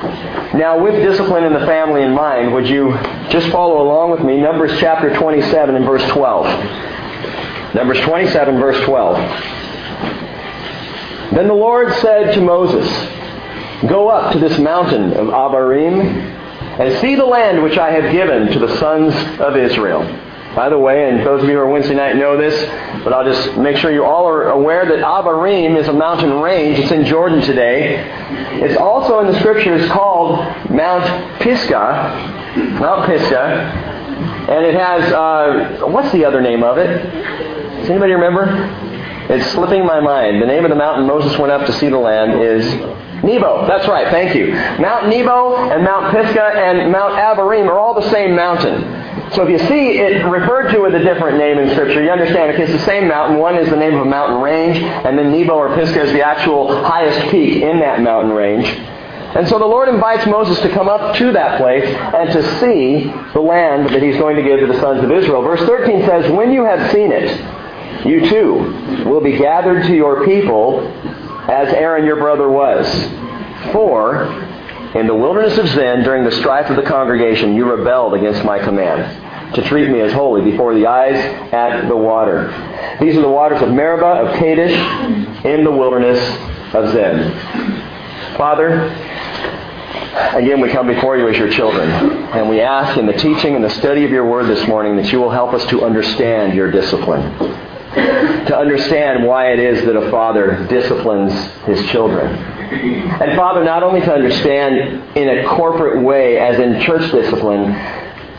Now, with discipline in the family in mind, would you just follow along with me? Numbers chapter 27 and verse 12. Numbers 27, verse 12. Then the Lord said to Moses, Go up to this mountain of Abarim and see the land which I have given to the sons of Israel. By the way, and those of you who are Wednesday night know this, but I'll just make sure you all are aware that Abarim is a mountain range. It's in Jordan today. It's also in the scriptures called Mount Pisgah. Mount Pisgah. And it has, uh, what's the other name of it? Does anybody remember? It's slipping my mind. The name of the mountain Moses went up to see the land is Nebo. That's right. Thank you. Mount Nebo and Mount Pisgah and Mount Abarim are all the same mountain. So if you see it referred to with a different name in Scripture, you understand, okay, it's the same mountain. One is the name of a mountain range, and then Nebo or Pisgah is the actual highest peak in that mountain range. And so the Lord invites Moses to come up to that place and to see the land that he's going to give to the sons of Israel. Verse 13 says, When you have seen it, you too will be gathered to your people as Aaron your brother was. For in the wilderness of Zin, during the strife of the congregation, you rebelled against my command to treat me as holy before the eyes at the water. These are the waters of Meribah, of Kadesh, in the wilderness of Zin. Father, again we come before you as your children, and we ask in the teaching and the study of your word this morning that you will help us to understand your discipline to understand why it is that a father disciplines his children. And Father, not only to understand in a corporate way, as in church discipline,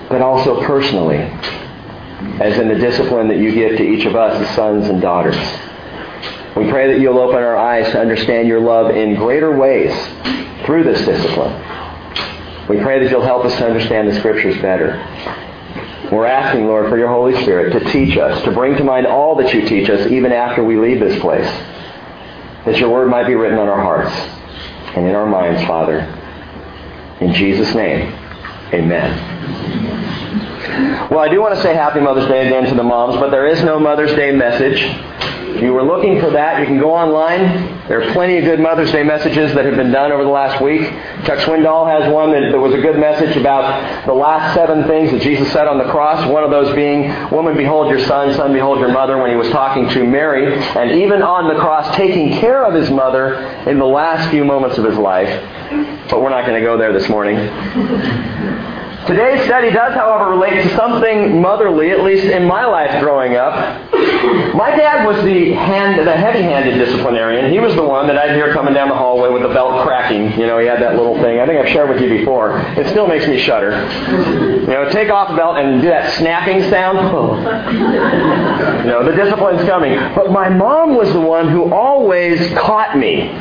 but also personally, as in the discipline that you give to each of us as sons and daughters. We pray that you'll open our eyes to understand your love in greater ways through this discipline. We pray that you'll help us to understand the Scriptures better. We're asking, Lord, for your Holy Spirit to teach us, to bring to mind all that you teach us even after we leave this place. That your word might be written on our hearts and in our minds, Father. In Jesus' name, amen. Well, I do want to say Happy Mother's Day again to the moms, but there is no Mother's Day message. If you were looking for that, you can go online. There are plenty of good Mother's Day messages that have been done over the last week. Chuck Swindoll has one that, that was a good message about the last seven things that Jesus said on the cross. One of those being, Woman, behold your son, son, behold your mother, when he was talking to Mary. And even on the cross, taking care of his mother in the last few moments of his life. But we're not going to go there this morning. Today's study does, however, relate to something motherly, at least in my life growing up. My dad was the hand, the heavy-handed disciplinarian. He was the one that I'd hear coming down the hallway with the belt cracking. You know, he had that little thing. I think I've shared with you before. It still makes me shudder. You know, take off the belt and do that snapping sound. You know, the discipline's coming. But my mom was the one who always caught me.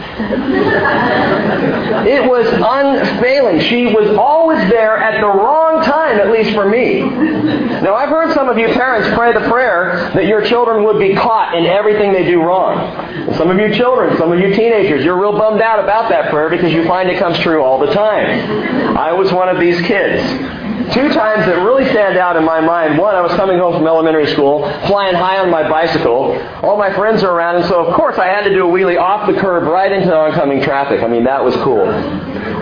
It was unfailing. She was always there at the wrong time, at least for me. Now, I've heard some of you parents pray the prayer that your children would be caught in everything they do wrong. Some of you children, some of you teenagers, you're real bummed out about that prayer because you find it comes true all the time. I was one of these kids. Two times that really stand out in my mind. One, I was coming home from elementary school, flying high on my bicycle. All my friends are around, and so of course I had to do a wheelie off the curb right into oncoming traffic. I mean, that was cool.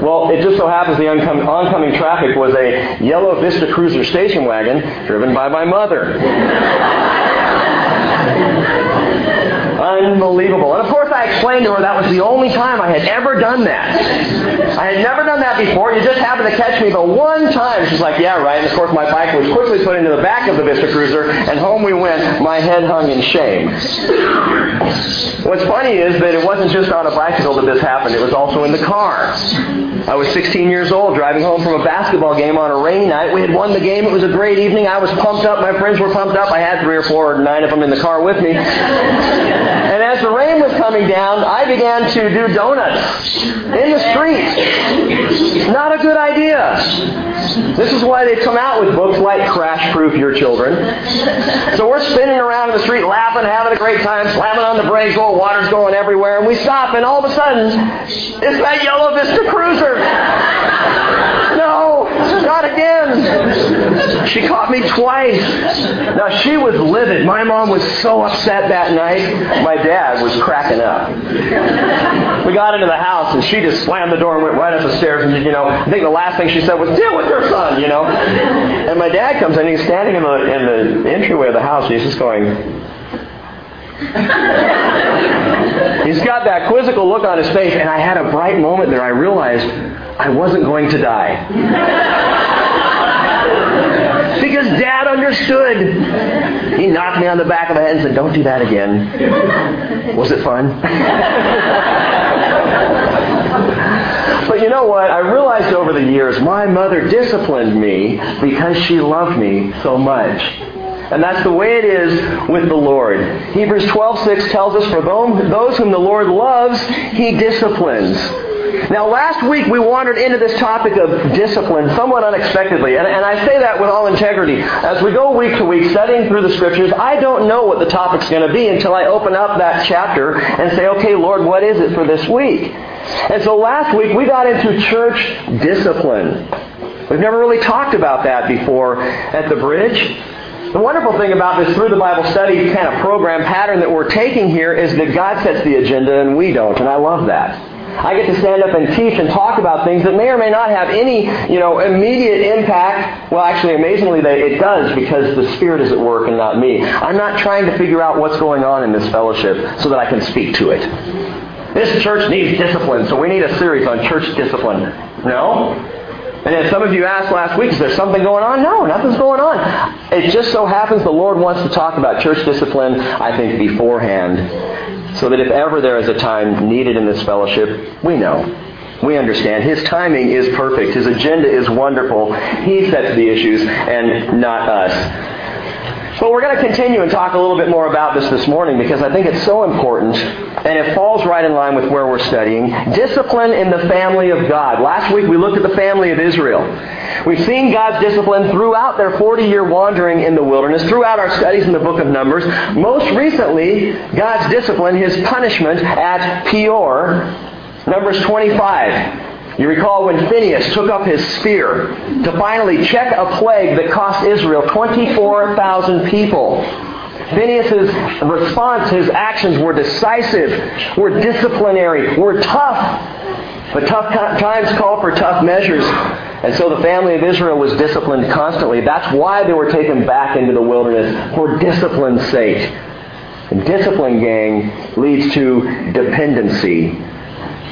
Well, it just so happens the oncom- oncoming traffic was a yellow Vista Cruiser station wagon driven by my mother. Unbelievable. And of course I explained to her that was the only time I had ever done that. I had never done that before. You just happened to catch me the one time. She's like, yeah, right. And of course my bike was quickly put into the back of the Vista Cruiser, and home we went, my head hung in shame. What's funny is that it wasn't just on a bicycle that this happened. It was also in the car. I was 16 years old, driving home from a basketball game on a rainy night. We had won the game. It was a great evening. I was pumped up. My friends were pumped up. I had three or four or nine of them in the car with me. And as the rain was coming down, I began to do donuts in the street. Not a good idea. This is why they come out with books like Crash Proof Your Children. So we're spinning around in the street, laughing, having a great time, slamming on the brakes, while water's going everywhere, and we stop, and all of a sudden, it's that yellow Vista Cruiser. No, not again. She caught me twice. Now she was livid. My mom was so upset that night. My dad was cracking up. We got into the house and she just slammed the door and went right up the stairs and you know, I think the last thing she said was, deal with your son, you know. And my dad comes in he's standing in the in the entryway of the house and he's just going He's got that quizzical look on his face, and I had a bright moment there. I realized I wasn't going to die. Dad understood. He knocked me on the back of the head and said, Don't do that again. Was it fun? but you know what? I realized over the years my mother disciplined me because she loved me so much. And that's the way it is with the Lord. Hebrews 12:6 tells us, "For those whom the Lord loves, He disciplines." Now, last week we wandered into this topic of discipline somewhat unexpectedly, and, and, I say that with all integrity. As we go week to week studying through the Scriptures, I don't know what the topic's going to be until I open up that chapter and say, okay, Lord, what is it for this week? And so last week we got into church discipline. We've never really talked about that before at the bridge. The wonderful thing about this through the Bible study kind of program pattern that we're taking here is that God sets the agenda and we don't, and I love that. I get to stand up and teach and talk about things that may or may not have any, you know, immediate impact. Well, actually, amazingly, they, it does because the Spirit is at work and not me. I'm not trying to figure out what's going on in this fellowship so that I can speak to it. This church needs discipline, so we need a series on church discipline. No? And as some of you asked last week, is there something going on? No, nothing's going on. It just so happens the Lord wants to talk about church discipline, I think, beforehand. So that if ever there is a time needed in this fellowship, we know. We understand. His timing is perfect. His agenda is wonderful. He sets the issues and not us. But we're going to continue and talk a little bit more about this this morning because I think it's so important and it falls right in line with where we're studying. Discipline in the family of God. Last week we looked at the family of Israel. We've seen God's discipline throughout their 40 year wandering in the wilderness, throughout our studies in the book of Numbers. Most recently, God's discipline, his punishment at Peor, Numbers 25. You recall when Phineas took up his spear to finally check a plague that cost Israel 24,000 people. Phineas' response, his actions were decisive, were disciplinary, were tough. But tough times call for tough measures. And so the family of Israel was disciplined constantly. That's why they were taken back into the wilderness, for discipline's sake. And discipline, gang, leads to dependency.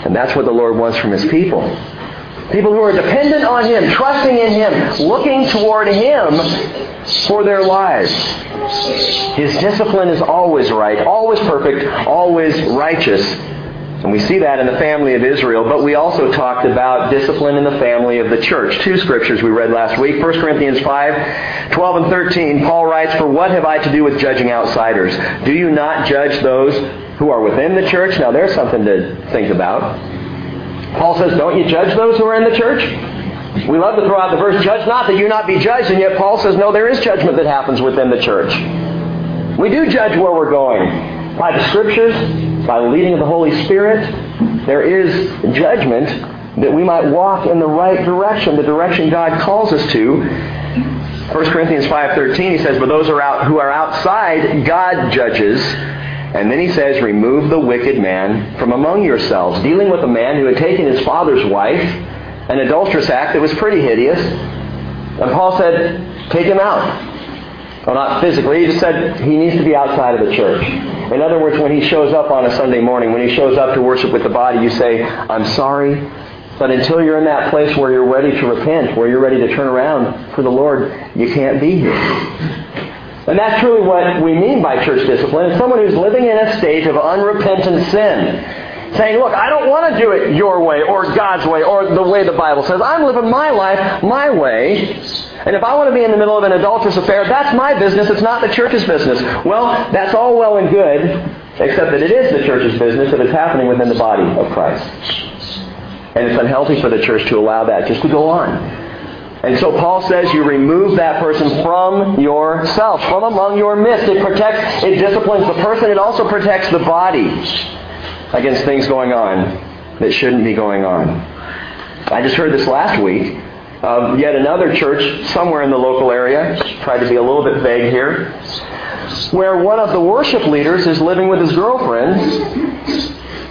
And that's what the Lord wants from His people. People who are dependent on Him, trusting in Him, looking toward Him for their lives. His discipline is always right, always perfect, always righteous. And we see that in the family of Israel, but we also talked about discipline in the family of the church. Two scriptures we read last week. 1 Corinthians 5, 12 and 13. Paul writes, For what have I to do with judging outsiders? Do you not judge those who are within the church. Now there's something to think about. Paul says, don't you judge those who are in the church? We love to throw out the verse, judge not that you not be judged, and yet Paul says, no, there is judgment that happens within the church. We do judge where we're going. By the scriptures, by the leading of the Holy Spirit, there is judgment that we might walk in the right direction, the direction God calls us to. 1 Corinthians 5.13, he says, But those are out, who are outside, God judges. And then he says, remove the wicked man from among yourselves, dealing with a man who had taken his father's wife, an adulterous act that was pretty hideous. And Paul said, take him out. Well, not physically. He just said he needs to be outside of the church. In other words, when he shows up on a Sunday morning, when he shows up to worship with the body, you say, I'm sorry, but until you're in that place where you're ready to repent, where you're ready to turn around for the Lord, you can't be here. And that's truly what we mean by church discipline. It's someone who's living in a state of unrepentant sin. Saying, look, I don't want to do it your way or God's way or the way the Bible says. I'm living my life my way. And if I want to be in the middle of an adulterous affair, that's my business. It's not the church's business. Well, that's all well and good, except that it is the church's business if it's happening within the body of Christ. And it's unhealthy for the church to allow that just to go on. And so Paul says you remove that person from yourself, from among your midst. It protects, it disciplines the person. It also protects the body against things going on that shouldn't be going on. I just heard this last week of yet another church somewhere in the local area. Try to be a little bit vague here. Where one of the worship leaders is living with his girlfriend,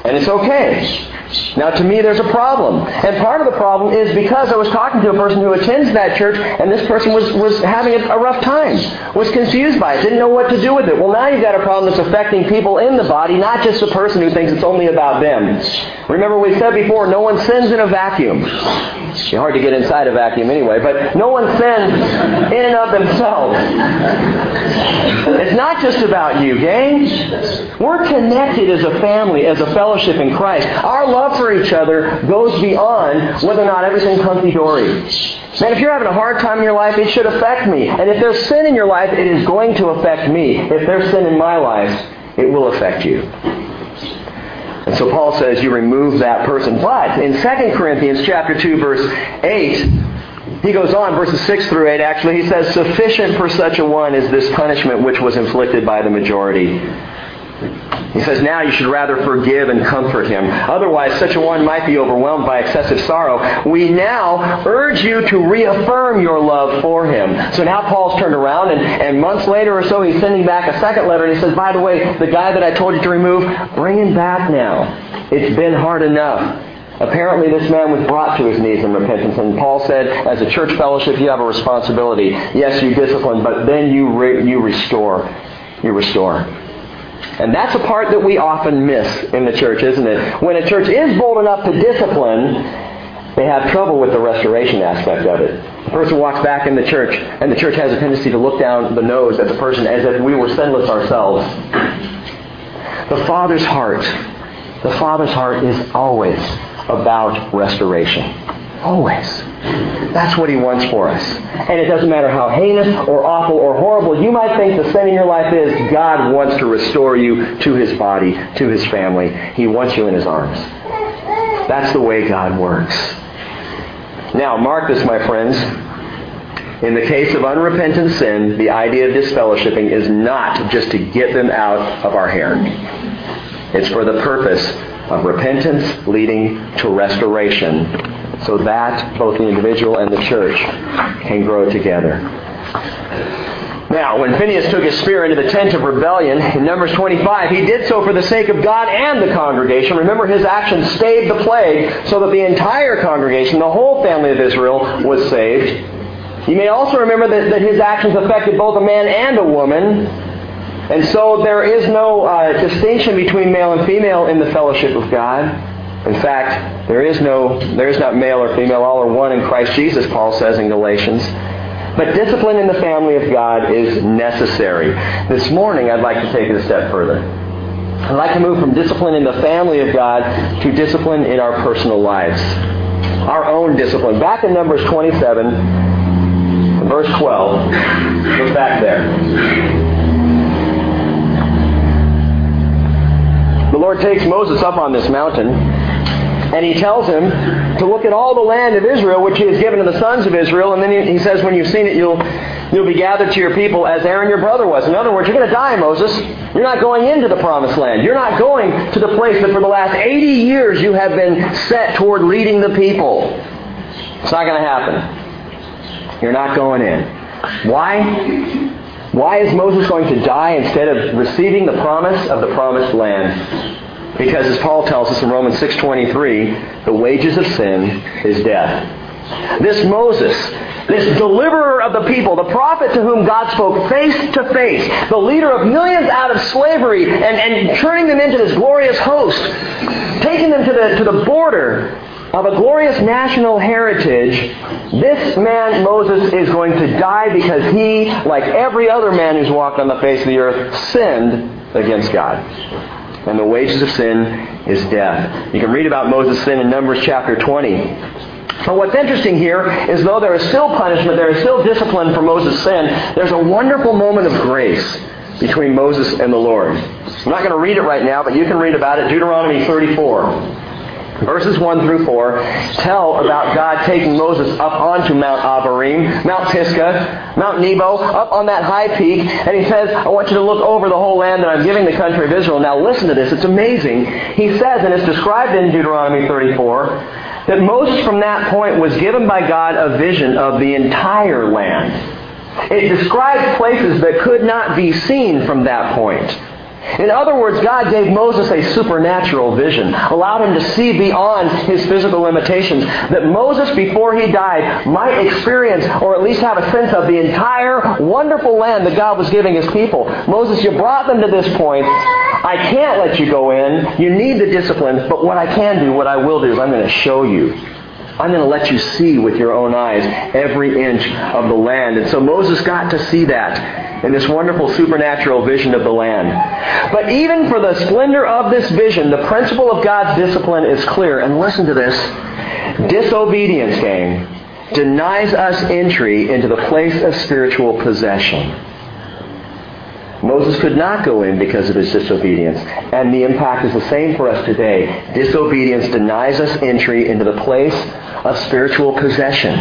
and it's okay. Now, to me, there's a problem. And part of the problem is because I was talking to a person who attends that church, and this person was, was having a rough time, was confused by it, didn't know what to do with it. Well, now you've got a problem that's affecting people in the body, not just the person who thinks it's only about them. Remember, we said before, no one sins in a vacuum. It's hard to get inside a vacuum anyway, but no one sins in and of themselves. It's not just about you, gang. We're connected as a family, as a fellowship in Christ. Our love for each other goes beyond whether or not everything's hunky-dory. Man, if you're having a hard time in your life, it should affect me. And if there's sin in your life, it is going to affect me. If there's sin in my life, it will affect you. And so Paul says you remove that person. But in 2 Corinthians chapter 2 verse 8, he goes on, verses 6 through 8 actually, he says, Sufficient for such a one is this punishment which was inflicted by the majority. He says, now you should rather forgive and comfort him. Otherwise, such a one might be overwhelmed by excessive sorrow. We now urge you to reaffirm your love for him. So now Paul's turned around, and, and months later or so, he's sending back a second letter, and he says, by the way, the guy that I told you to remove, bring him back now. It's been hard enough. Apparently, this man was brought to his knees in repentance, and Paul said, as a church fellowship, you have a responsibility. Yes, you discipline, but then you, re- you restore. You restore. And that's a part that we often miss in the church, isn't it? When a church is bold enough to discipline, they have trouble with the restoration aspect of it. The person walks back in the church, and the church has a tendency to look down the nose at the person as if we were sinless ourselves. The Father's heart, the Father's heart is always about restoration. Always. That's what He wants for us. And it doesn't matter how heinous or awful or horrible you might think the sin in your life is, God wants to restore you to His body, to His family. He wants you in His arms. That's the way God works. Now, mark this, my friends. In the case of unrepentant sin, the idea of disfellowshipping is not just to get them out of our hair. It's for the purpose of repentance leading to restoration so that both the individual and the church can grow together. Now, when Phineas took his spear into the tent of rebellion in Numbers 25, he did so for the sake of God and the congregation. Remember, his action stayed the plague so that the entire congregation, the whole family of Israel, was saved. You may also remember that, that his actions affected both a man and a woman. And so there is no uh, distinction between male and female in the fellowship of God. In fact, there is no, there is not male or female, all are one in Christ Jesus, Paul says in Galatians. But discipline in the family of God is necessary. This morning, I'd like to take it a step further. I'd like to move from discipline in the family of God to discipline in our personal lives. Our own discipline. Back in Numbers 27, verse 12. Look back there. The Lord takes Moses up on this mountain and he tells him to look at all the land of Israel, which he has given to the sons of Israel. And then he says, when you've seen it, you'll, you'll be gathered to your people as Aaron your brother was. In other words, you're going to die, Moses. You're not going into the promised land. You're not going to the place that for the last 80 years you have been set toward leading the people. It's not going to happen. You're not going in. Why? Why is Moses going to die instead of receiving the promise of the promised land? Because as Paul tells us in Romans 6.23, the wages of sin is death. This Moses, this deliverer of the people, the prophet to whom God spoke face to face, the leader of millions out of slavery and, and turning them into this glorious host, taking them to the, to the border of a glorious national heritage, this man, Moses, is going to die because he, like every other man who's walked on the face of the earth, sinned against God and the wages of sin is death. You can read about Moses' sin in Numbers chapter 20. But what's interesting here is though there is still punishment, there is still discipline for Moses' sin, there's a wonderful moment of grace between Moses and the Lord. I'm not going to read it right now, but you can read about it. Deuteronomy 34 verses 1 through 4 tell about God taking Moses up onto Mount Abarim, Mount Pisgah, Mount Nebo, up on that high peak, and he says, I want you to look over the whole land that I'm giving the country of Israel. Now listen to this, it's amazing. He says, and it's described in Deuteronomy 34, that Moses from that point was given by God a vision of the entire land. It described places that could not be seen from that point. In other words, God gave Moses a supernatural vision, allowed him to see beyond his physical limitations, that Moses, before he died, might experience or at least have a sense of the entire wonderful land that God was giving his people. Moses, you brought them to this point. I can't let you go in. You need the discipline, but what I can do, what I will do, is I'm going to show you. I'm going to let you see with your own eyes every inch of the land. And so Moses got to see that in this wonderful supernatural vision of the land. But even for the splendor of this vision, the principle of God's discipline is clear. And listen to this. Disobedience, gang, denies us entry into the place of spiritual possession. Moses could not go in because of his disobedience. And the impact is the same for us today. Disobedience denies us entry into the place of spiritual possession.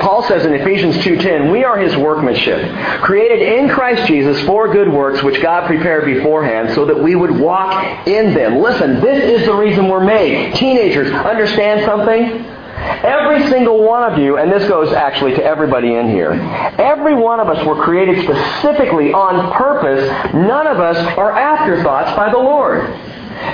Paul says in Ephesians 2:10, "We are his workmanship, created in Christ Jesus for good works which God prepared beforehand so that we would walk in them." Listen, this is the reason we're made. Teenagers, understand something? Every single one of you, and this goes actually to everybody in here, every one of us were created specifically on purpose. None of us are afterthoughts by the Lord.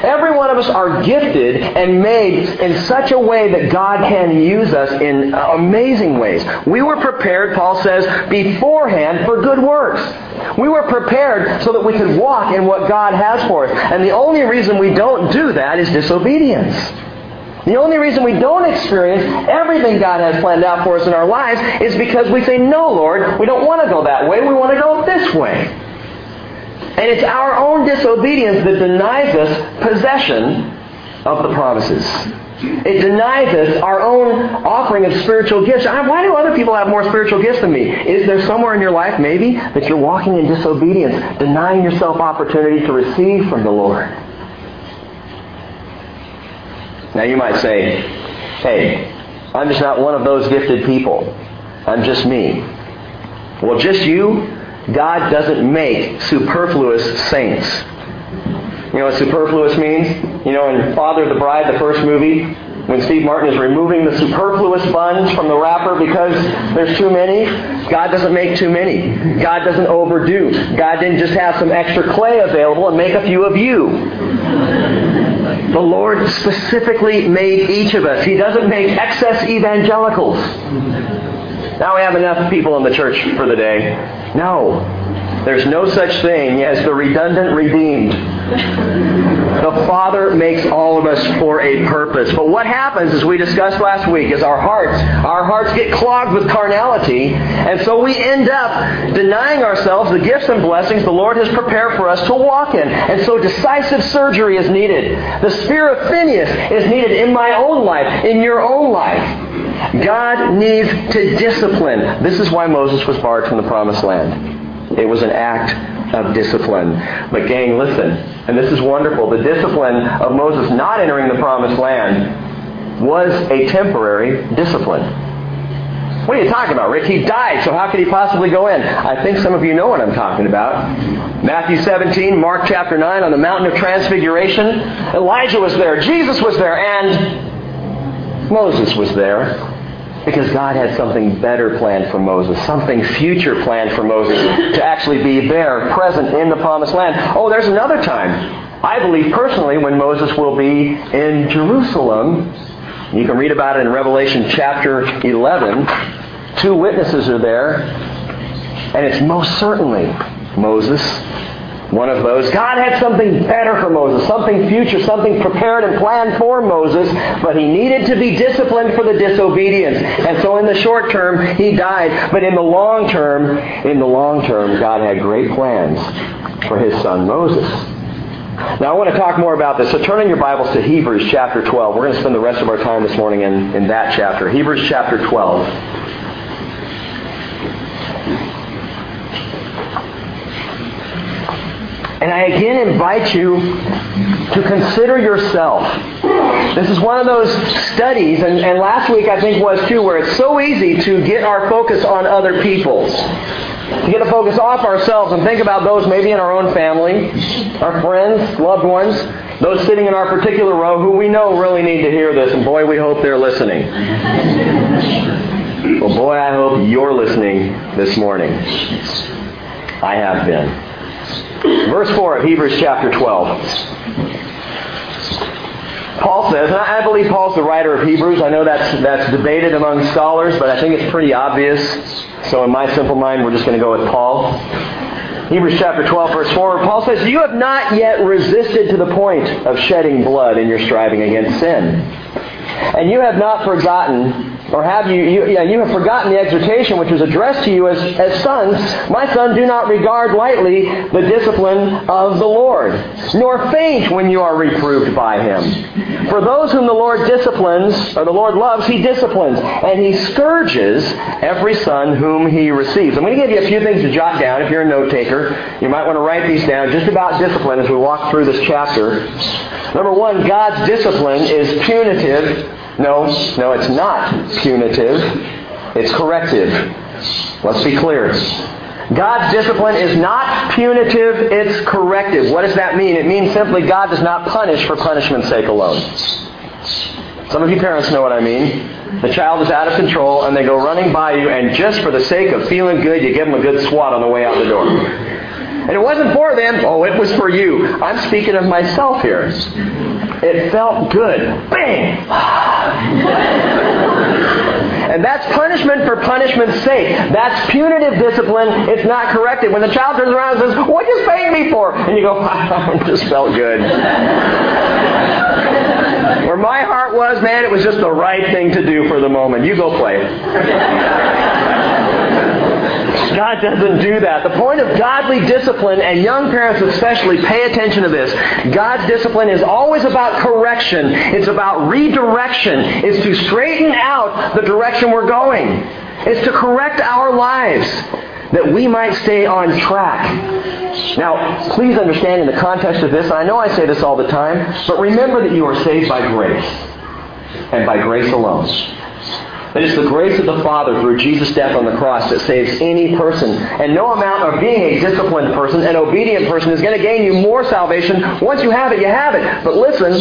Every one of us are gifted and made in such a way that God can use us in uh, amazing ways. We were prepared, Paul says, beforehand for good works. We were prepared so that we could walk in what God has for us. And the only reason we don't do that is disobedience. The only reason we don't experience everything God has planned out for us in our lives is because we say, No, Lord, we don't want to go that way. We want to go this way. And it's our own disobedience that denies us possession of the promises. It denies us our own offering of spiritual gifts. Why do other people have more spiritual gifts than me? Is there somewhere in your life, maybe, that you're walking in disobedience, denying yourself opportunity to receive from the Lord? Now you might say, hey, I'm just not one of those gifted people. I'm just me. Well, just you? God doesn't make superfluous saints. You know what superfluous means? You know, in Father of the Bride, the first movie, when Steve Martin is removing the superfluous buns from the wrapper because there's too many, God doesn't make too many. God doesn't overdo. God didn't just have some extra clay available and make a few of you. The Lord specifically made each of us. He doesn't make excess evangelicals. Now we have enough people in the church for the day. No. There's no such thing as the redundant redeemed. The Father makes all of us for a purpose. But what happens, as we discussed last week, is our hearts, our hearts get clogged with carnality, and so we end up denying ourselves the gifts and blessings the Lord has prepared for us to walk in. And so decisive surgery is needed. The spear of Phineas is needed in my own life, in your own life. God needs to discipline. This is why Moses was barred from the promised land. It was an act of discipline. But gang, listen, and this is wonderful. The discipline of Moses not entering the promised land was a temporary discipline. What are you talking about, Rick? He died, so how could he possibly go in? I think some of you know what I'm talking about. Matthew 17, Mark chapter 9, on the mountain of transfiguration, Elijah was there, Jesus was there, and Moses was there. Because God had something better planned for Moses, something future planned for Moses to actually be there, present in the promised land. Oh, there's another time. I believe personally when Moses will be in Jerusalem. You can read about it in Revelation chapter 11. Two witnesses are there, and it's most certainly Moses one of those. God had something better for Moses, something future, something prepared and planned for Moses, but he needed to be disciplined for the disobedience. And so in the short term, he died. But in the long term, in the long term, God had great plans for his son Moses. Now I want to talk more about this. So turn in your Bibles to Hebrews chapter 12. We're going to spend the rest of our time this morning in, in that chapter. Hebrews chapter 12. And I again invite you to consider yourself. This is one of those studies, and, and last week I think was too, where it's so easy to get our focus on other people's. To get the focus off ourselves and think about those maybe in our own family, our friends, loved ones, those sitting in our particular row who we know really need to hear this, and boy, we hope they're listening. Well, boy, I hope you're listening this morning. I have been. Verse 4 of Hebrews chapter 12. Paul says, and I believe Paul's the writer of Hebrews. I know that's, that's debated among scholars, but I think it's pretty obvious. So in my simple mind, we're just going to go with Paul. Hebrews chapter 12, verse 4, Paul says, You have not yet resisted to the point of shedding blood in your striving against sin. And you have not forgotten or have you, you, yeah, you have forgotten the exhortation which was addressed to you as, as sons? My son, do not regard lightly the discipline of the Lord, nor faint when you are reproved by him. For those whom the Lord disciplines, or the Lord loves, he disciplines, and he scourges every son whom he receives. I'm going to give you a few things to jot down if you're a note taker. You might want to write these down just about discipline as we walk through this chapter. Number one, God's discipline is punitive no, no, it's not punitive. It's corrective. Let's be clear. God's discipline is not punitive, it's corrective. What does that mean? It means simply God does not punish for punishment's sake alone. Some of you parents know what I mean. The child is out of control and they go running by you and just for the sake of feeling good, you give them a good swat on the way out the door. And it wasn't for them. Oh, it was for you. I'm speaking of myself here. It felt good. Bang! and that's punishment for punishment's sake. That's punitive discipline. It's not corrected. When the child turns around and says, What are you spank me for? And you go, I just felt good. Where my heart was, man, it was just the right thing to do for the moment. You go play. God doesn't do that. The point of godly discipline, and young parents especially, pay attention to this. God's discipline is always about correction. It's about redirection. It's to straighten out the direction we're going. It's to correct our lives that we might stay on track. Now, please understand in the context of this, I know I say this all the time, but remember that you are saved by grace, and by grace alone. It is the grace of the Father through Jesus' death on the cross that saves any person. And no amount of being a disciplined person, an obedient person, is going to gain you more salvation. Once you have it, you have it. But listen,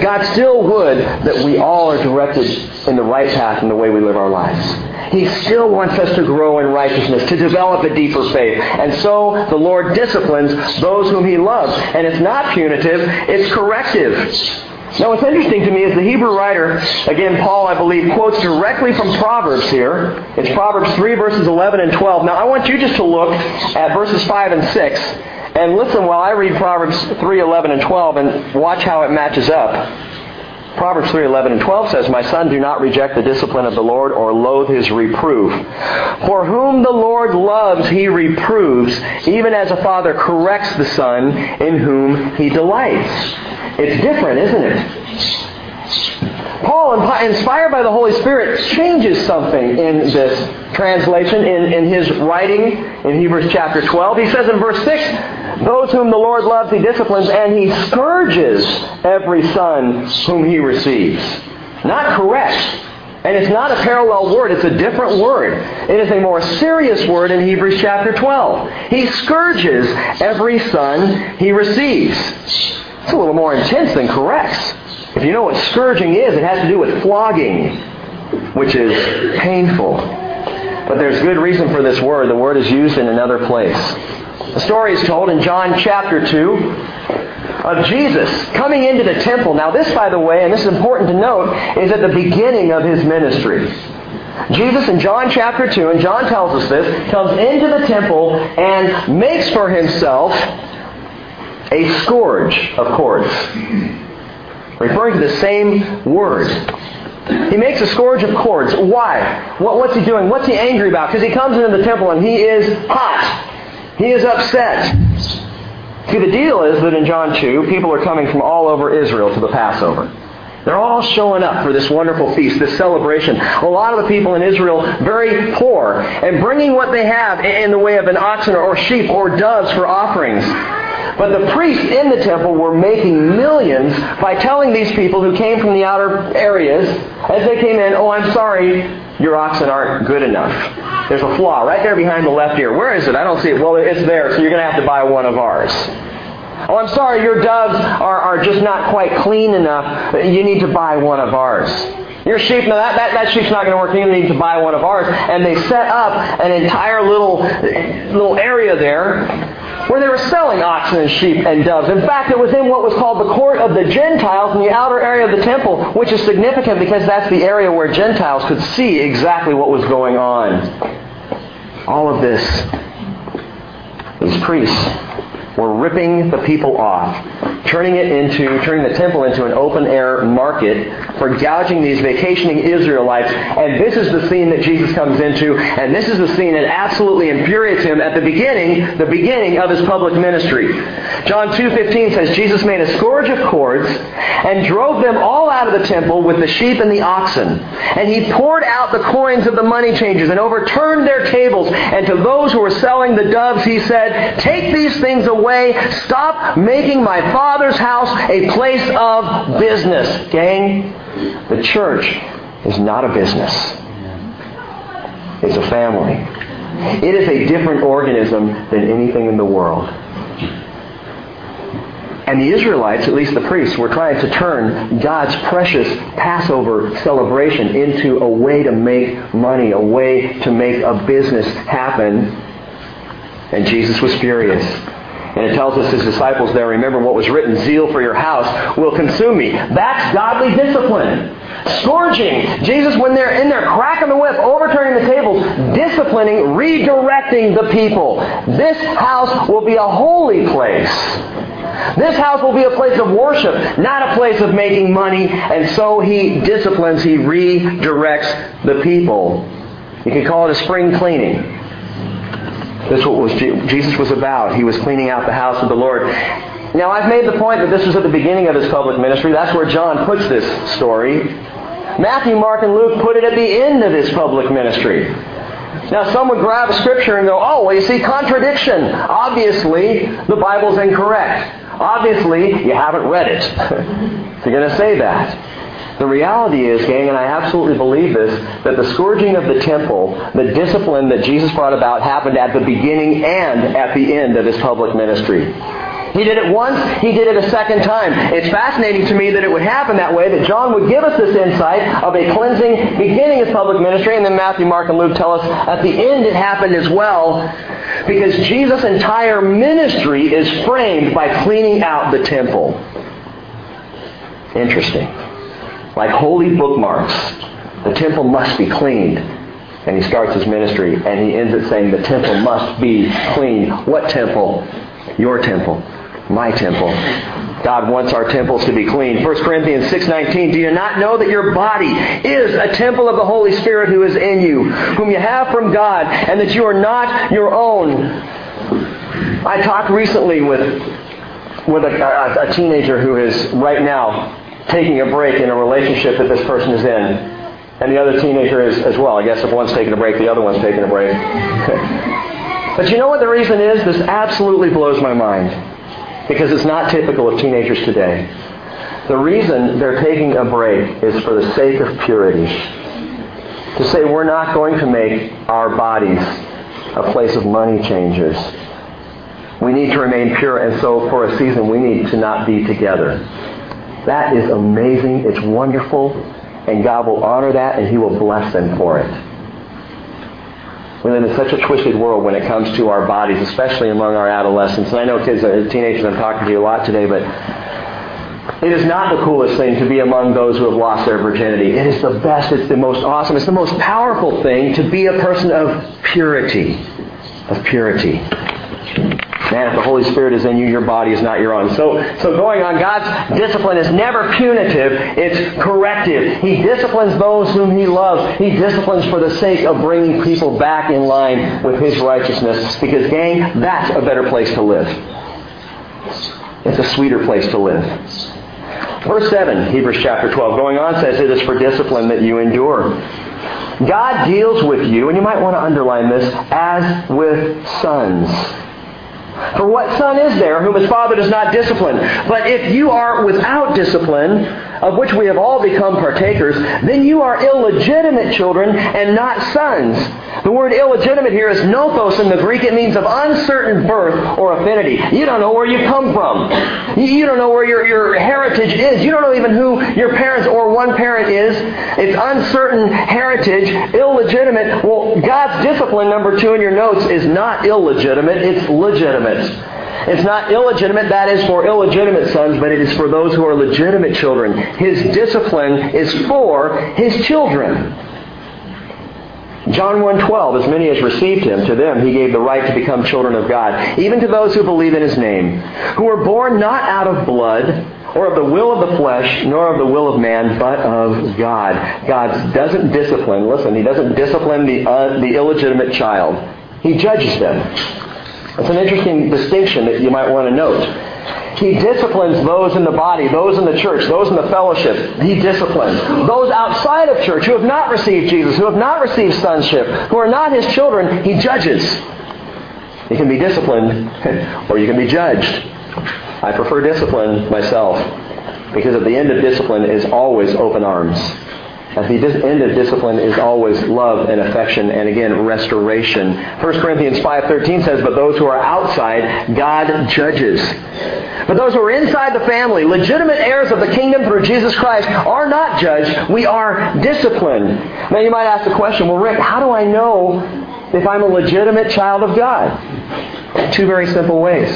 God still would that we all are directed in the right path in the way we live our lives. He still wants us to grow in righteousness, to develop a deeper faith. And so the Lord disciplines those whom He loves. And it's not punitive, it's corrective. Now, what's interesting to me is the Hebrew writer, again, Paul, I believe, quotes directly from Proverbs here. It's Proverbs 3, verses 11 and 12. Now, I want you just to look at verses 5 and 6 and listen while I read Proverbs 3, 11 and 12 and watch how it matches up. Proverbs 3, 11 and 12 says, My son, do not reject the discipline of the Lord or loathe his reproof. For whom the Lord loves, he reproves, even as a father corrects the son in whom he delights. It's different, isn't it? Paul, inspired by the Holy Spirit, changes something in this translation, in, in his writing in Hebrews chapter 12. He says in verse 6, Those whom the Lord loves, he disciplines, and he scourges every son whom he receives. Not correct. And it's not a parallel word, it's a different word. It is a more serious word in Hebrews chapter 12. He scourges every son he receives. It's a little more intense than corrects. If you know what scourging is, it has to do with flogging, which is painful. But there's good reason for this word. The word is used in another place. The story is told in John chapter 2 of Jesus coming into the temple. Now, this, by the way, and this is important to note, is at the beginning of his ministry. Jesus in John chapter 2, and John tells us this, comes into the temple and makes for himself a scourge of cords. Referring to the same word. He makes a scourge of cords. Why? What, what's he doing? What's he angry about? Because he comes into the temple and he is hot. He is upset. See, the deal is that in John 2, people are coming from all over Israel to the Passover. They're all showing up for this wonderful feast, this celebration. A lot of the people in Israel very poor and bringing what they have in the way of an oxen or sheep or doves for offerings. But the priests in the temple were making millions by telling these people who came from the outer areas, as they came in, oh, I'm sorry, your oxen aren't good enough. There's a flaw right there behind the left ear. Where is it? I don't see it. Well, it's there, so you're going to have to buy one of ours. Oh, I'm sorry, your doves are, are just not quite clean enough. You need to buy one of ours. Your sheep, no, that, that, that sheep's not going to work. You need to buy one of ours. And they set up an entire little, little area there where they were selling oxen and sheep and doves. In fact, it was in what was called the court of the Gentiles in the outer area of the temple, which is significant because that's the area where Gentiles could see exactly what was going on. All of this, these priests were ripping the people off, turning it into, turning the temple into an open air market for gouging these vacationing Israelites. And this is the scene that Jesus comes into, and this is the scene that absolutely infuriates him at the beginning, the beginning of his public ministry. John 2.15 says, Jesus made a scourge of cords and drove them all out of the temple with the sheep and the oxen. And he poured out the coins of the money changers and overturned their tables. And to those who were selling the doves, he said, Take these things away Stop making my Father's house a place of business. Gang, the church is not a business. It's a family. It is a different organism than anything in the world. And the Israelites, at least the priests, were trying to turn God's precious Passover celebration into a way to make money, a way to make a business happen. And Jesus was furious. And it tells us his disciples there, remember what was written, zeal for your house will consume me. That's godly discipline. Scourging. Jesus, when they're in there cracking the whip, overturning the tables, disciplining, redirecting the people. This house will be a holy place. This house will be a place of worship, not a place of making money. And so he disciplines, he redirects the people. You could call it a spring cleaning. That's what was Jesus was about. He was cleaning out the house of the Lord. Now, I've made the point that this was at the beginning of his public ministry. That's where John puts this story. Matthew, Mark, and Luke put it at the end of his public ministry. Now, some would grab a scripture and go, oh, well, you see, contradiction. Obviously, the Bible's incorrect. Obviously, you haven't read it. you're going to say that. The reality is, gang, and I absolutely believe this, that the scourging of the temple, the discipline that Jesus brought about, happened at the beginning and at the end of his public ministry. He did it once, he did it a second time. It's fascinating to me that it would happen that way, that John would give us this insight of a cleansing beginning of public ministry, and then Matthew, Mark, and Luke tell us at the end it happened as well, because Jesus' entire ministry is framed by cleaning out the temple. Interesting like holy bookmarks. The temple must be cleaned. And he starts his ministry and he ends it saying the temple must be clean. What temple? Your temple. My temple. God wants our temples to be clean. 1 Corinthians 6.19, Do you not know that your body is a temple of the Holy Spirit who is in you, whom you have from God, and that you are not your own? I talked recently with, with a, a, a teenager who is right now taking a break in a relationship that this person is in. And the other teenager is as well. I guess if one's taking a break, the other one's taking a break. but you know what the reason is? This absolutely blows my mind. Because it's not typical of teenagers today. The reason they're taking a break is for the sake of purity. To say we're not going to make our bodies a place of money changers. We need to remain pure, and so for a season we need to not be together. That is amazing. It's wonderful. And God will honor that and He will bless them for it. We live in such a twisted world when it comes to our bodies, especially among our adolescents. And I know kids, uh, teenagers, I'm talking to you a lot today, but it is not the coolest thing to be among those who have lost their virginity. It is the best, it's the most awesome, it's the most powerful thing to be a person of purity. Of purity. Man, if the Holy Spirit is in you, your body is not your own. So, so going on, God's discipline is never punitive, it's corrective. He disciplines those whom He loves. He disciplines for the sake of bringing people back in line with His righteousness. Because, gang, that's a better place to live. It's a sweeter place to live. Verse 7, Hebrews chapter 12, going on says, It is for discipline that you endure. God deals with you, and you might want to underline this, as with sons. For what son is there whom his father does not discipline? But if you are without discipline, of which we have all become partakers, then you are illegitimate children and not sons. The word illegitimate here is nothos in the Greek. It means of uncertain birth or affinity. You don't know where you come from. You don't know where your, your heritage is. You don't know even who your parents or one parent is. It's uncertain heritage, illegitimate. Well, God's discipline, number two in your notes, is not illegitimate. It's legitimate. It's not illegitimate, that is for illegitimate sons, but it is for those who are legitimate children. His discipline is for his children. John 1:12 As many as received him to them he gave the right to become children of God even to those who believe in his name who were born not out of blood or of the will of the flesh nor of the will of man but of God. God doesn't discipline, listen, he doesn't discipline the uh, the illegitimate child. He judges them. It's an interesting distinction that you might want to note. He disciplines those in the body, those in the church, those in the fellowship. He disciplines. Those outside of church who have not received Jesus, who have not received sonship, who are not his children, he judges. You can be disciplined or you can be judged. I prefer discipline myself because at the end of discipline is always open arms. The end of discipline is always love and affection and again restoration. 1 Corinthians 5.13 says, But those who are outside, God judges. But those who are inside the family, legitimate heirs of the kingdom through Jesus Christ, are not judged. We are disciplined. Now you might ask the question, well Rick, how do I know if I'm a legitimate child of God? Two very simple ways.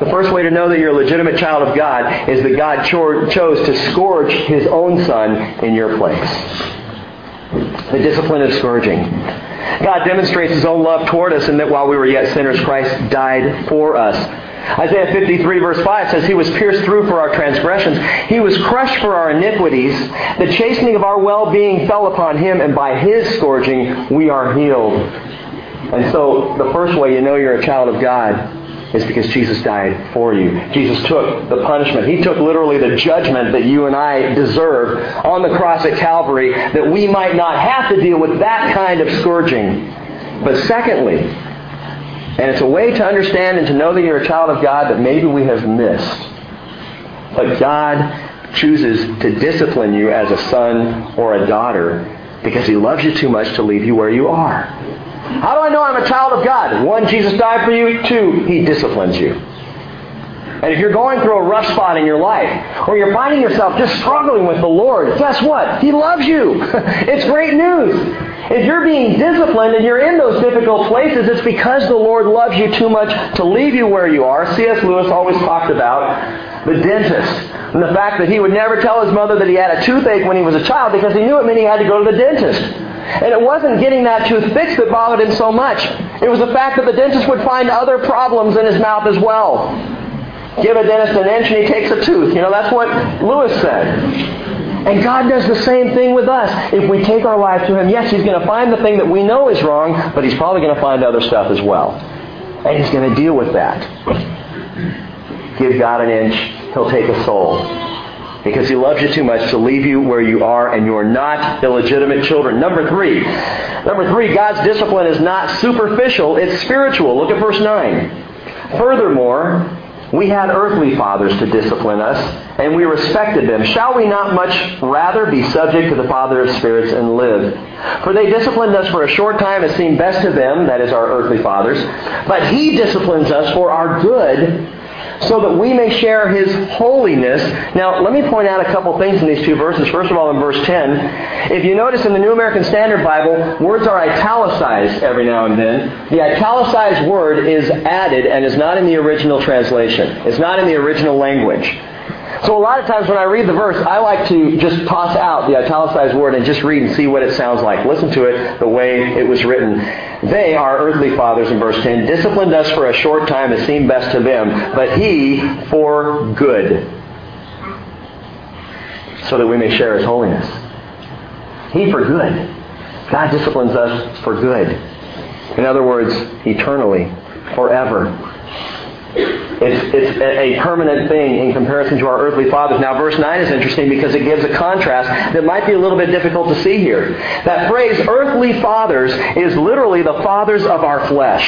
The first way to know that you're a legitimate child of God is that God cho- chose to scourge his own son in your place. The discipline of scourging. God demonstrates his own love toward us in that while we were yet sinners, Christ died for us. Isaiah 53 verse 5 says, He was pierced through for our transgressions. He was crushed for our iniquities. The chastening of our well-being fell upon Him, and by His scourging we are healed. And so, the first way you know you're a child of God is because Jesus died for you. Jesus took the punishment. He took literally the judgment that you and I deserve on the cross at Calvary that we might not have to deal with that kind of scourging. But secondly, and it's a way to understand and to know that you're a child of God that maybe we have missed. But God chooses to discipline you as a son or a daughter because he loves you too much to leave you where you are. How do I know I'm a child of God? One, Jesus died for you. Two, He disciplines you. And if you're going through a rough spot in your life, or you're finding yourself just struggling with the Lord, guess what? He loves you. it's great news. If you're being disciplined and you're in those difficult places, it's because the Lord loves you too much to leave you where you are. C.S. Lewis always talked about the dentist and the fact that he would never tell his mother that he had a toothache when he was a child because he knew it meant he had to go to the dentist. And it wasn't getting that tooth fixed that bothered him so much. It was the fact that the dentist would find other problems in his mouth as well. Give a dentist an inch and he takes a tooth. You know, that's what Lewis said. And God does the same thing with us. If we take our life to Him, yes, He's going to find the thing that we know is wrong, but He's probably going to find other stuff as well. And He's going to deal with that. Give God an inch, He'll take a soul because he loves you too much to leave you where you are and you are not illegitimate children. Number three. Number three, God's discipline is not superficial, it's spiritual. Look at verse 9. Furthermore, we had earthly fathers to discipline us, and we respected them. Shall we not much rather be subject to the Father of spirits and live? For they disciplined us for a short time as seemed best to them, that is our earthly fathers, but he disciplines us for our good so that we may share his holiness. Now, let me point out a couple things in these two verses. First of all, in verse 10, if you notice in the New American Standard Bible, words are italicized every now and then. The italicized word is added and is not in the original translation. It's not in the original language. So a lot of times when I read the verse, I like to just toss out the italicized word and just read and see what it sounds like. Listen to it the way it was written. They, our earthly fathers in verse 10, disciplined us for a short time as seemed best to them, but he for good, so that we may share his holiness. He for good. God disciplines us for good. In other words, eternally, forever. It's, it's a permanent thing in comparison to our earthly fathers. Now, verse 9 is interesting because it gives a contrast that might be a little bit difficult to see here. That phrase, earthly fathers, is literally the fathers of our flesh.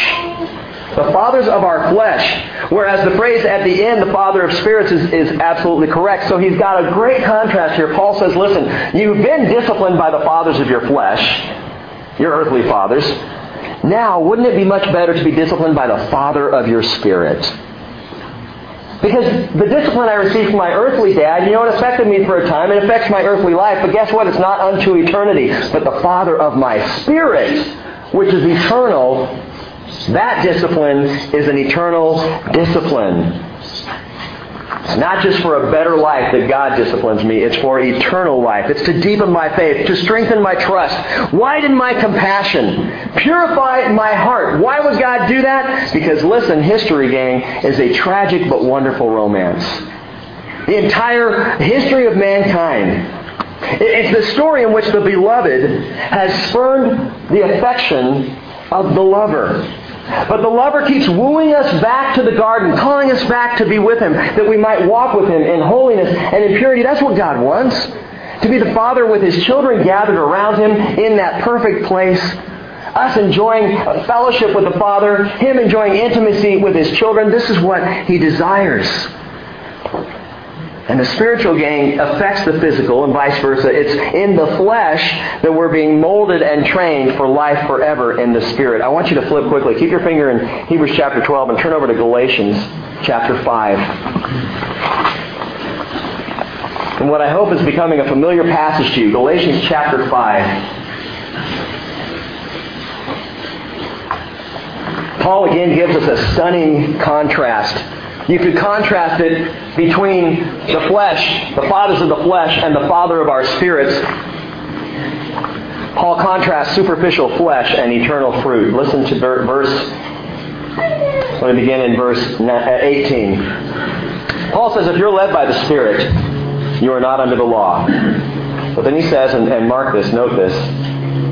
The fathers of our flesh. Whereas the phrase at the end, the father of spirits, is, is absolutely correct. So he's got a great contrast here. Paul says, listen, you've been disciplined by the fathers of your flesh, your earthly fathers. Now, wouldn't it be much better to be disciplined by the father of your spirit? Because the discipline I received from my earthly dad, you know, it affected me for a time. It affects my earthly life. But guess what? It's not unto eternity. But the Father of my spirit, which is eternal, that discipline is an eternal discipline. It's not just for a better life that God disciplines me. It's for eternal life. It's to deepen my faith, to strengthen my trust, widen my compassion, purify my heart. Why would God do that? Because listen, history, gang, is a tragic but wonderful romance. The entire history of mankind it's the story in which the beloved has spurned the affection of the lover. But the lover keeps wooing us back to the garden, calling us back to be with him, that we might walk with him in holiness and in purity. That's what God wants. To be the father with his children gathered around him in that perfect place. Us enjoying fellowship with the Father, him enjoying intimacy with his children. This is what he desires. And the spiritual gain affects the physical and vice versa. It's in the flesh that we're being molded and trained for life forever in the spirit. I want you to flip quickly. Keep your finger in Hebrews chapter 12 and turn over to Galatians chapter 5. And what I hope is becoming a familiar passage to you, Galatians chapter 5. Paul again gives us a stunning contrast you could contrast it between the flesh, the fathers of the flesh, and the father of our spirits. Paul contrasts superficial flesh and eternal fruit. Listen to verse. Let me begin in verse uh, 18. Paul says, If you're led by the Spirit, you are not under the law. But then he says, and, and mark this, note this,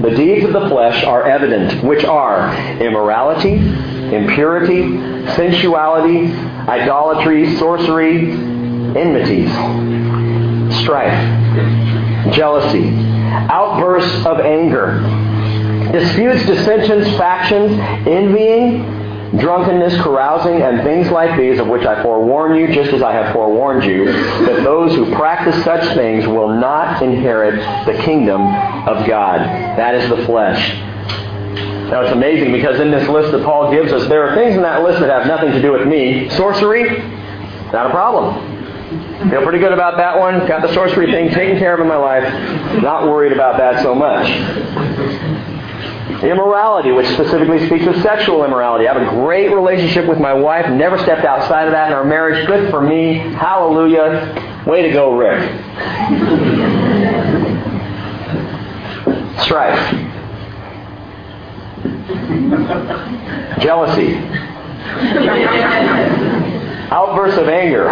the deeds of the flesh are evident, which are immorality, impurity, sensuality, idolatry, sorcery, enmities, strife, jealousy, outbursts of anger, disputes, dissensions, factions, envying, drunkenness, carousing, and things like these, of which I forewarn you, just as I have forewarned you, that those who practice such things will not inherit the kingdom of God. That is the flesh. Now it's amazing because in this list that Paul gives us, there are things in that list that have nothing to do with me. Sorcery, not a problem. Feel pretty good about that one. Got the sorcery thing taken care of in my life. Not worried about that so much. Immorality, which specifically speaks of sexual immorality. I have a great relationship with my wife. Never stepped outside of that in our marriage. Good for me. Hallelujah. Way to go, Rick. Strife. Jealousy. Outbursts of anger.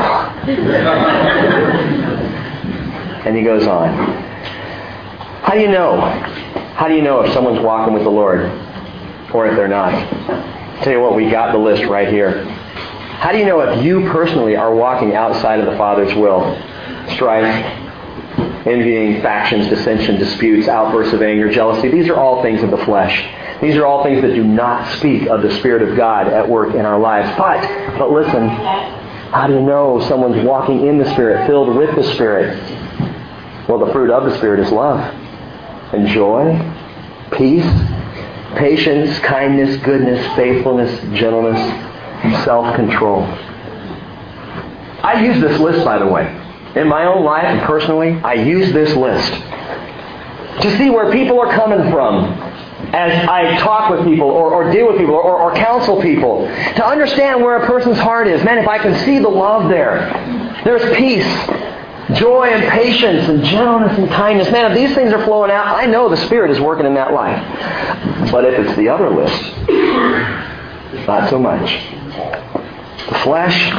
and he goes on. How do you know? How do you know if someone's walking with the Lord or if they're not? I'll tell you what, we got the list right here. How do you know if you personally are walking outside of the Father's will? Strife, envying, factions, dissension, disputes, outbursts of anger, jealousy. These are all things of the flesh. These are all things that do not speak of the Spirit of God at work in our lives. But, but listen, how do you know someone's walking in the Spirit, filled with the Spirit? Well, the fruit of the Spirit is love and joy, peace, patience, kindness, goodness, faithfulness, gentleness, self-control. I use this list, by the way. In my own life and personally, I use this list to see where people are coming from as I talk with people or, or deal with people or, or counsel people to understand where a person's heart is. Man, if I can see the love there, there's peace, joy and patience and gentleness and kindness. Man, if these things are flowing out, I know the Spirit is working in that life. But if it's the other list, not so much. The flesh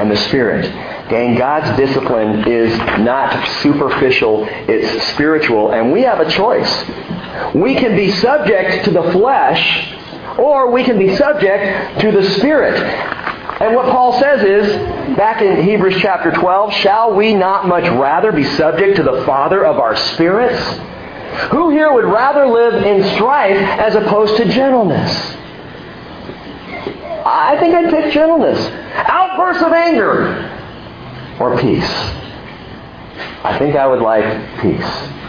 and the Spirit. Gang, God's discipline is not superficial, it's spiritual, and we have a choice. We can be subject to the flesh, or we can be subject to the Spirit. And what Paul says is, back in Hebrews chapter 12, shall we not much rather be subject to the Father of our spirits? Who here would rather live in strife as opposed to gentleness? I think I'd pick gentleness. Outbursts of anger or peace. I think I would like peace.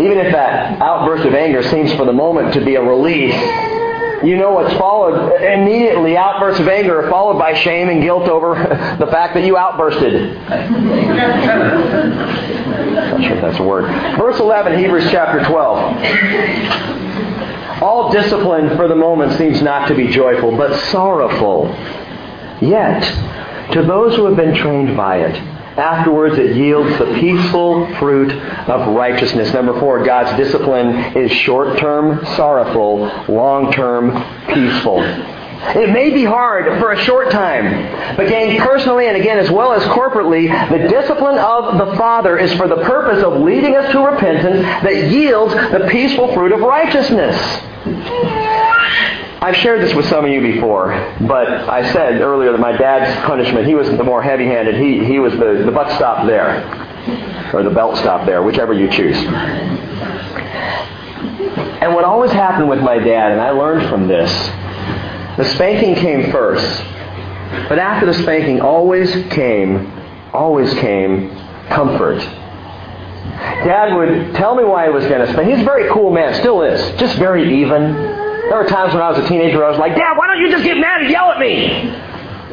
Even if that outburst of anger seems for the moment to be a release, you know what's followed. Immediately, outbursts of anger are followed by shame and guilt over the fact that you outbursted. Not sure if that's a word. Verse 11, Hebrews chapter 12. All discipline for the moment seems not to be joyful, but sorrowful. Yet, to those who have been trained by it, afterwards it yields the peaceful fruit of righteousness. Number four, God's discipline is short-term sorrowful, long-term peaceful. It may be hard for a short time, but gain personally and again as well as corporately, the discipline of the Father is for the purpose of leading us to repentance that yields the peaceful fruit of righteousness. I've shared this with some of you before, but I said earlier that my dad's punishment, he was the more heavy-handed. He, he was the, the butt stop there, or the belt stop there, whichever you choose. And what always happened with my dad, and I learned from this, the spanking came first. But after the spanking always came, always came comfort. Dad would tell me why he was going to spank. He's a very cool man, still is, just very even. There were times when I was a teenager I was like, Dad, why don't you just get mad and yell at me?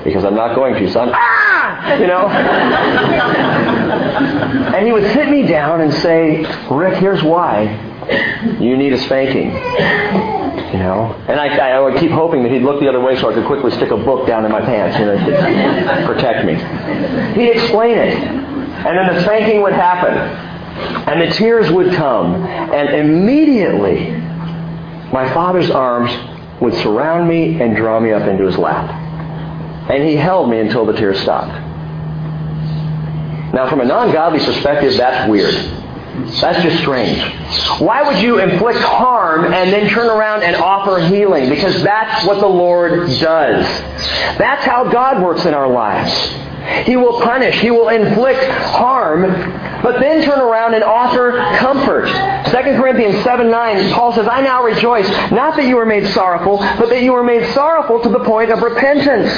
Because I'm not going to, son. Ah! You know? and he would sit me down and say, Rick, here's why. You need a spanking. You know? And I, I would keep hoping that he'd look the other way so I could quickly stick a book down in my pants, you know, protect me. He'd explain it. And then the spanking would happen. And the tears would come. And immediately, my father's arms would surround me and draw me up into his lap. And he held me until the tears stopped. Now, from a non-godly perspective, that's weird. That's just strange. Why would you inflict harm and then turn around and offer healing? Because that's what the Lord does. That's how God works in our lives. He will punish. He will inflict harm, but then turn around and offer comfort. 2 Corinthians 7 9, Paul says, I now rejoice, not that you were made sorrowful, but that you were made sorrowful to the point of repentance.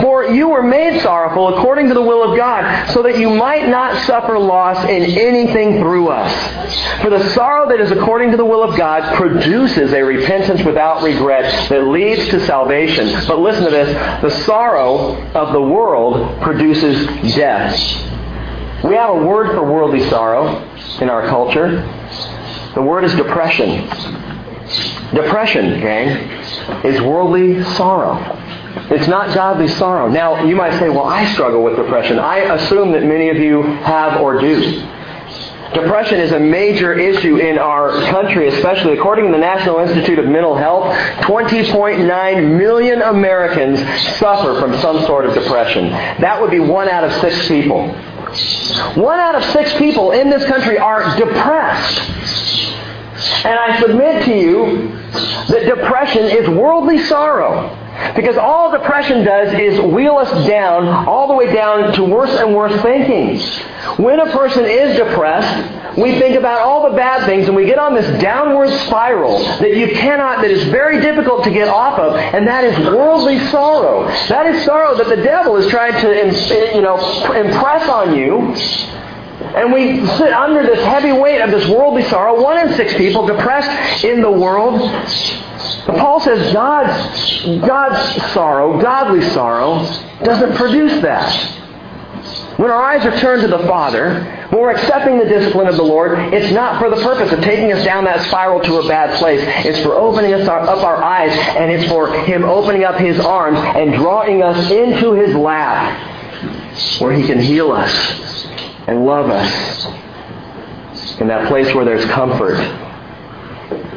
For you were made sorrowful according to the will of God, so that you might not suffer loss in anything through us. For the sorrow that is according to the will of God produces a repentance without regret that leads to salvation. But listen to this the sorrow of the world produces death. We have a word for worldly sorrow in our culture. The word is depression. Depression, gang, is worldly sorrow. It's not godly sorrow. Now, you might say, well, I struggle with depression. I assume that many of you have or do. Depression is a major issue in our country, especially according to the National Institute of Mental Health. 20.9 million Americans suffer from some sort of depression. That would be one out of six people. One out of six people in this country are depressed. And I submit to you that depression is worldly sorrow. Because all depression does is wheel us down, all the way down to worse and worse thinking. When a person is depressed, we think about all the bad things and we get on this downward spiral that you cannot, that is very difficult to get off of, and that is worldly sorrow. That is sorrow that the devil is trying to, you know, impress on you. And we sit under this heavy weight of this worldly sorrow. One in six people depressed in the world. But Paul says God's, God's sorrow, godly sorrow, doesn't produce that. When our eyes are turned to the Father, when we're accepting the discipline of the Lord, it's not for the purpose of taking us down that spiral to a bad place. It's for opening us up our eyes, and it's for Him opening up His arms and drawing us into His lap, where He can heal us and love us in that place where there's comfort.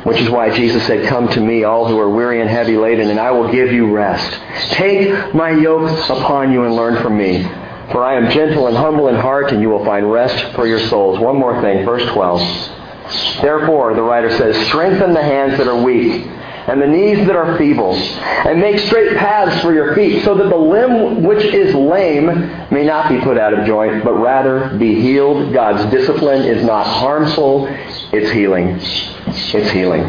Which is why Jesus said, Come to me, all who are weary and heavy laden, and I will give you rest. Take my yoke upon you and learn from me. For I am gentle and humble in heart, and you will find rest for your souls. One more thing, verse 12. Therefore, the writer says, Strengthen the hands that are weak and the knees that are feeble, and make straight paths for your feet, so that the limb which is lame may not be put out of joint, but rather be healed. God's discipline is not harmful, It's healing. It's healing.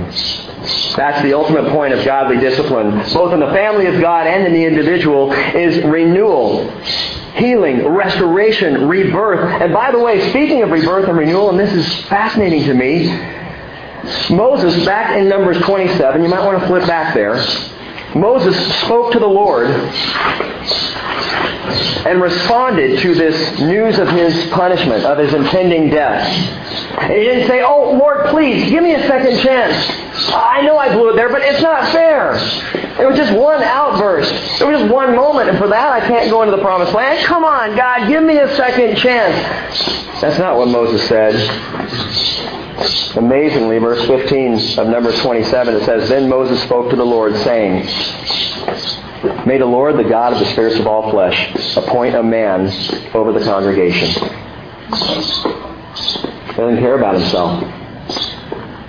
That's the ultimate point of godly discipline, both in the family of God and in the individual, is renewal, healing, restoration, rebirth. And by the way, speaking of rebirth and renewal, and this is fascinating to me, Moses, back in Numbers 27, you might want to flip back there. Moses spoke to the Lord and responded to this news of his punishment, of his impending death. And he didn't say, Oh, Lord, please, give me a second chance. I know I blew it there, but it's not fair. It was just one outburst. It was just one moment, and for that I can't go into the promised land. Come on, God, give me a second chance. That's not what Moses said. Amazingly, verse 15 of Numbers 27, it says, Then Moses spoke to the Lord, saying, May the Lord, the God of the spirits of all flesh, appoint a man over the congregation. He doesn't care about himself.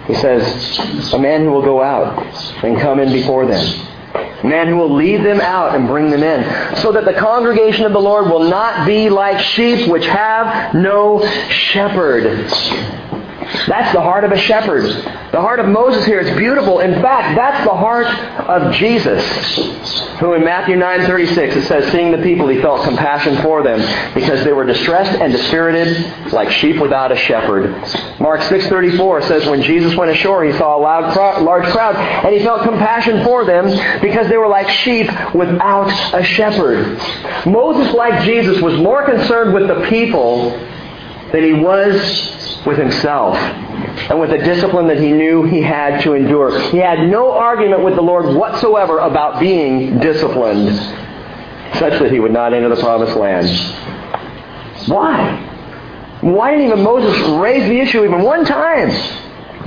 He says, a man who will go out and come in before them. A man who will lead them out and bring them in. So that the congregation of the Lord will not be like sheep which have no shepherd. That's the heart of a shepherd. The heart of Moses here is beautiful. In fact, that's the heart of Jesus, who in Matthew 9:36 it says, seeing the people, he felt compassion for them because they were distressed and dispirited like sheep without a shepherd. Mark 6:34 says, when Jesus went ashore, he saw a loud large crowd, and he felt compassion for them because they were like sheep without a shepherd. Moses, like Jesus, was more concerned with the people than he was with himself and with the discipline that he knew he had to endure. He had no argument with the Lord whatsoever about being disciplined, such that he would not enter the promised land. Why? Why didn't even Moses raise the issue even one time?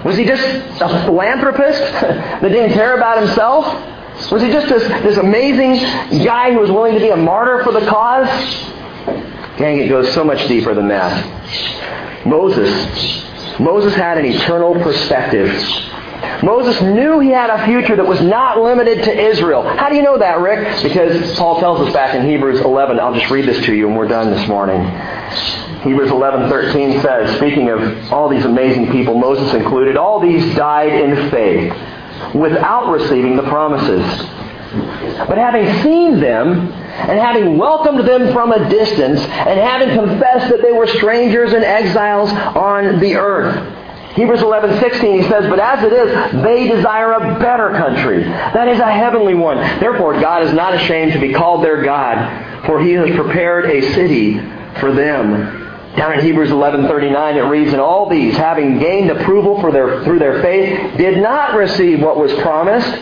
Was he just a philanthropist that didn't care about himself? Was he just this, this amazing guy who was willing to be a martyr for the cause? Gang, it goes so much deeper than that. Moses, Moses had an eternal perspective. Moses knew he had a future that was not limited to Israel. How do you know that, Rick? Because Paul tells us back in Hebrews 11. I'll just read this to you and we're done this morning. Hebrews 11:13 says, speaking of all these amazing people, Moses included, all these died in faith without receiving the promises. But having seen them and having welcomed them from a distance and having confessed that they were strangers and exiles on the earth. Hebrews 11:16 he says, "But as it is, they desire a better country, that is a heavenly one. Therefore God is not ashamed to be called their God, for he has prepared a city for them." Down in Hebrews 11:39 it reads, "And all these, having gained approval for their, through their faith, did not receive what was promised,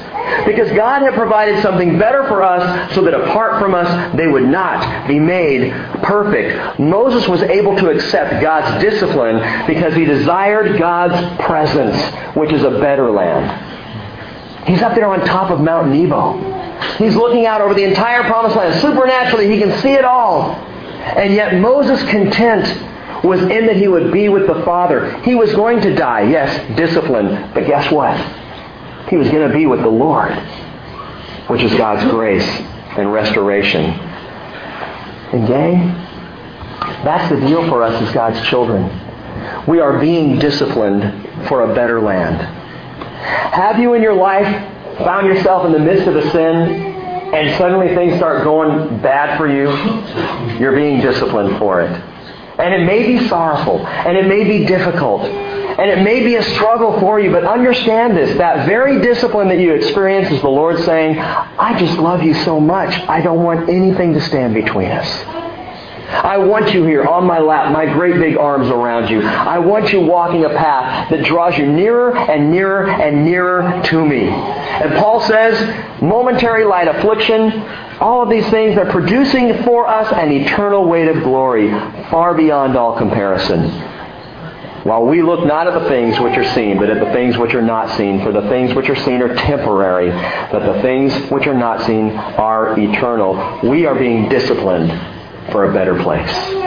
because God had provided something better for us, so that apart from us they would not be made perfect." Moses was able to accept God's discipline because he desired God's presence, which is a better land. He's up there on top of Mount Nebo. He's looking out over the entire promised land. Supernaturally, he can see it all. And yet Moses' content was in that he would be with the Father. He was going to die, yes, discipline. but guess what? He was going to be with the Lord, which is God's grace and restoration. And gang, that's the deal for us as God's children. We are being disciplined for a better land. Have you in your life found yourself in the midst of a sin and suddenly things start going bad for you, you're being disciplined for it. And it may be sorrowful, and it may be difficult, and it may be a struggle for you, but understand this. That very discipline that you experience is the Lord saying, I just love you so much, I don't want anything to stand between us. I want you here on my lap, my great big arms around you. I want you walking a path that draws you nearer and nearer and nearer to me. And Paul says, momentary light affliction, all of these things are producing for us an eternal weight of glory, far beyond all comparison. While we look not at the things which are seen, but at the things which are not seen. For the things which are seen are temporary, but the things which are not seen are eternal. We are being disciplined for a better place.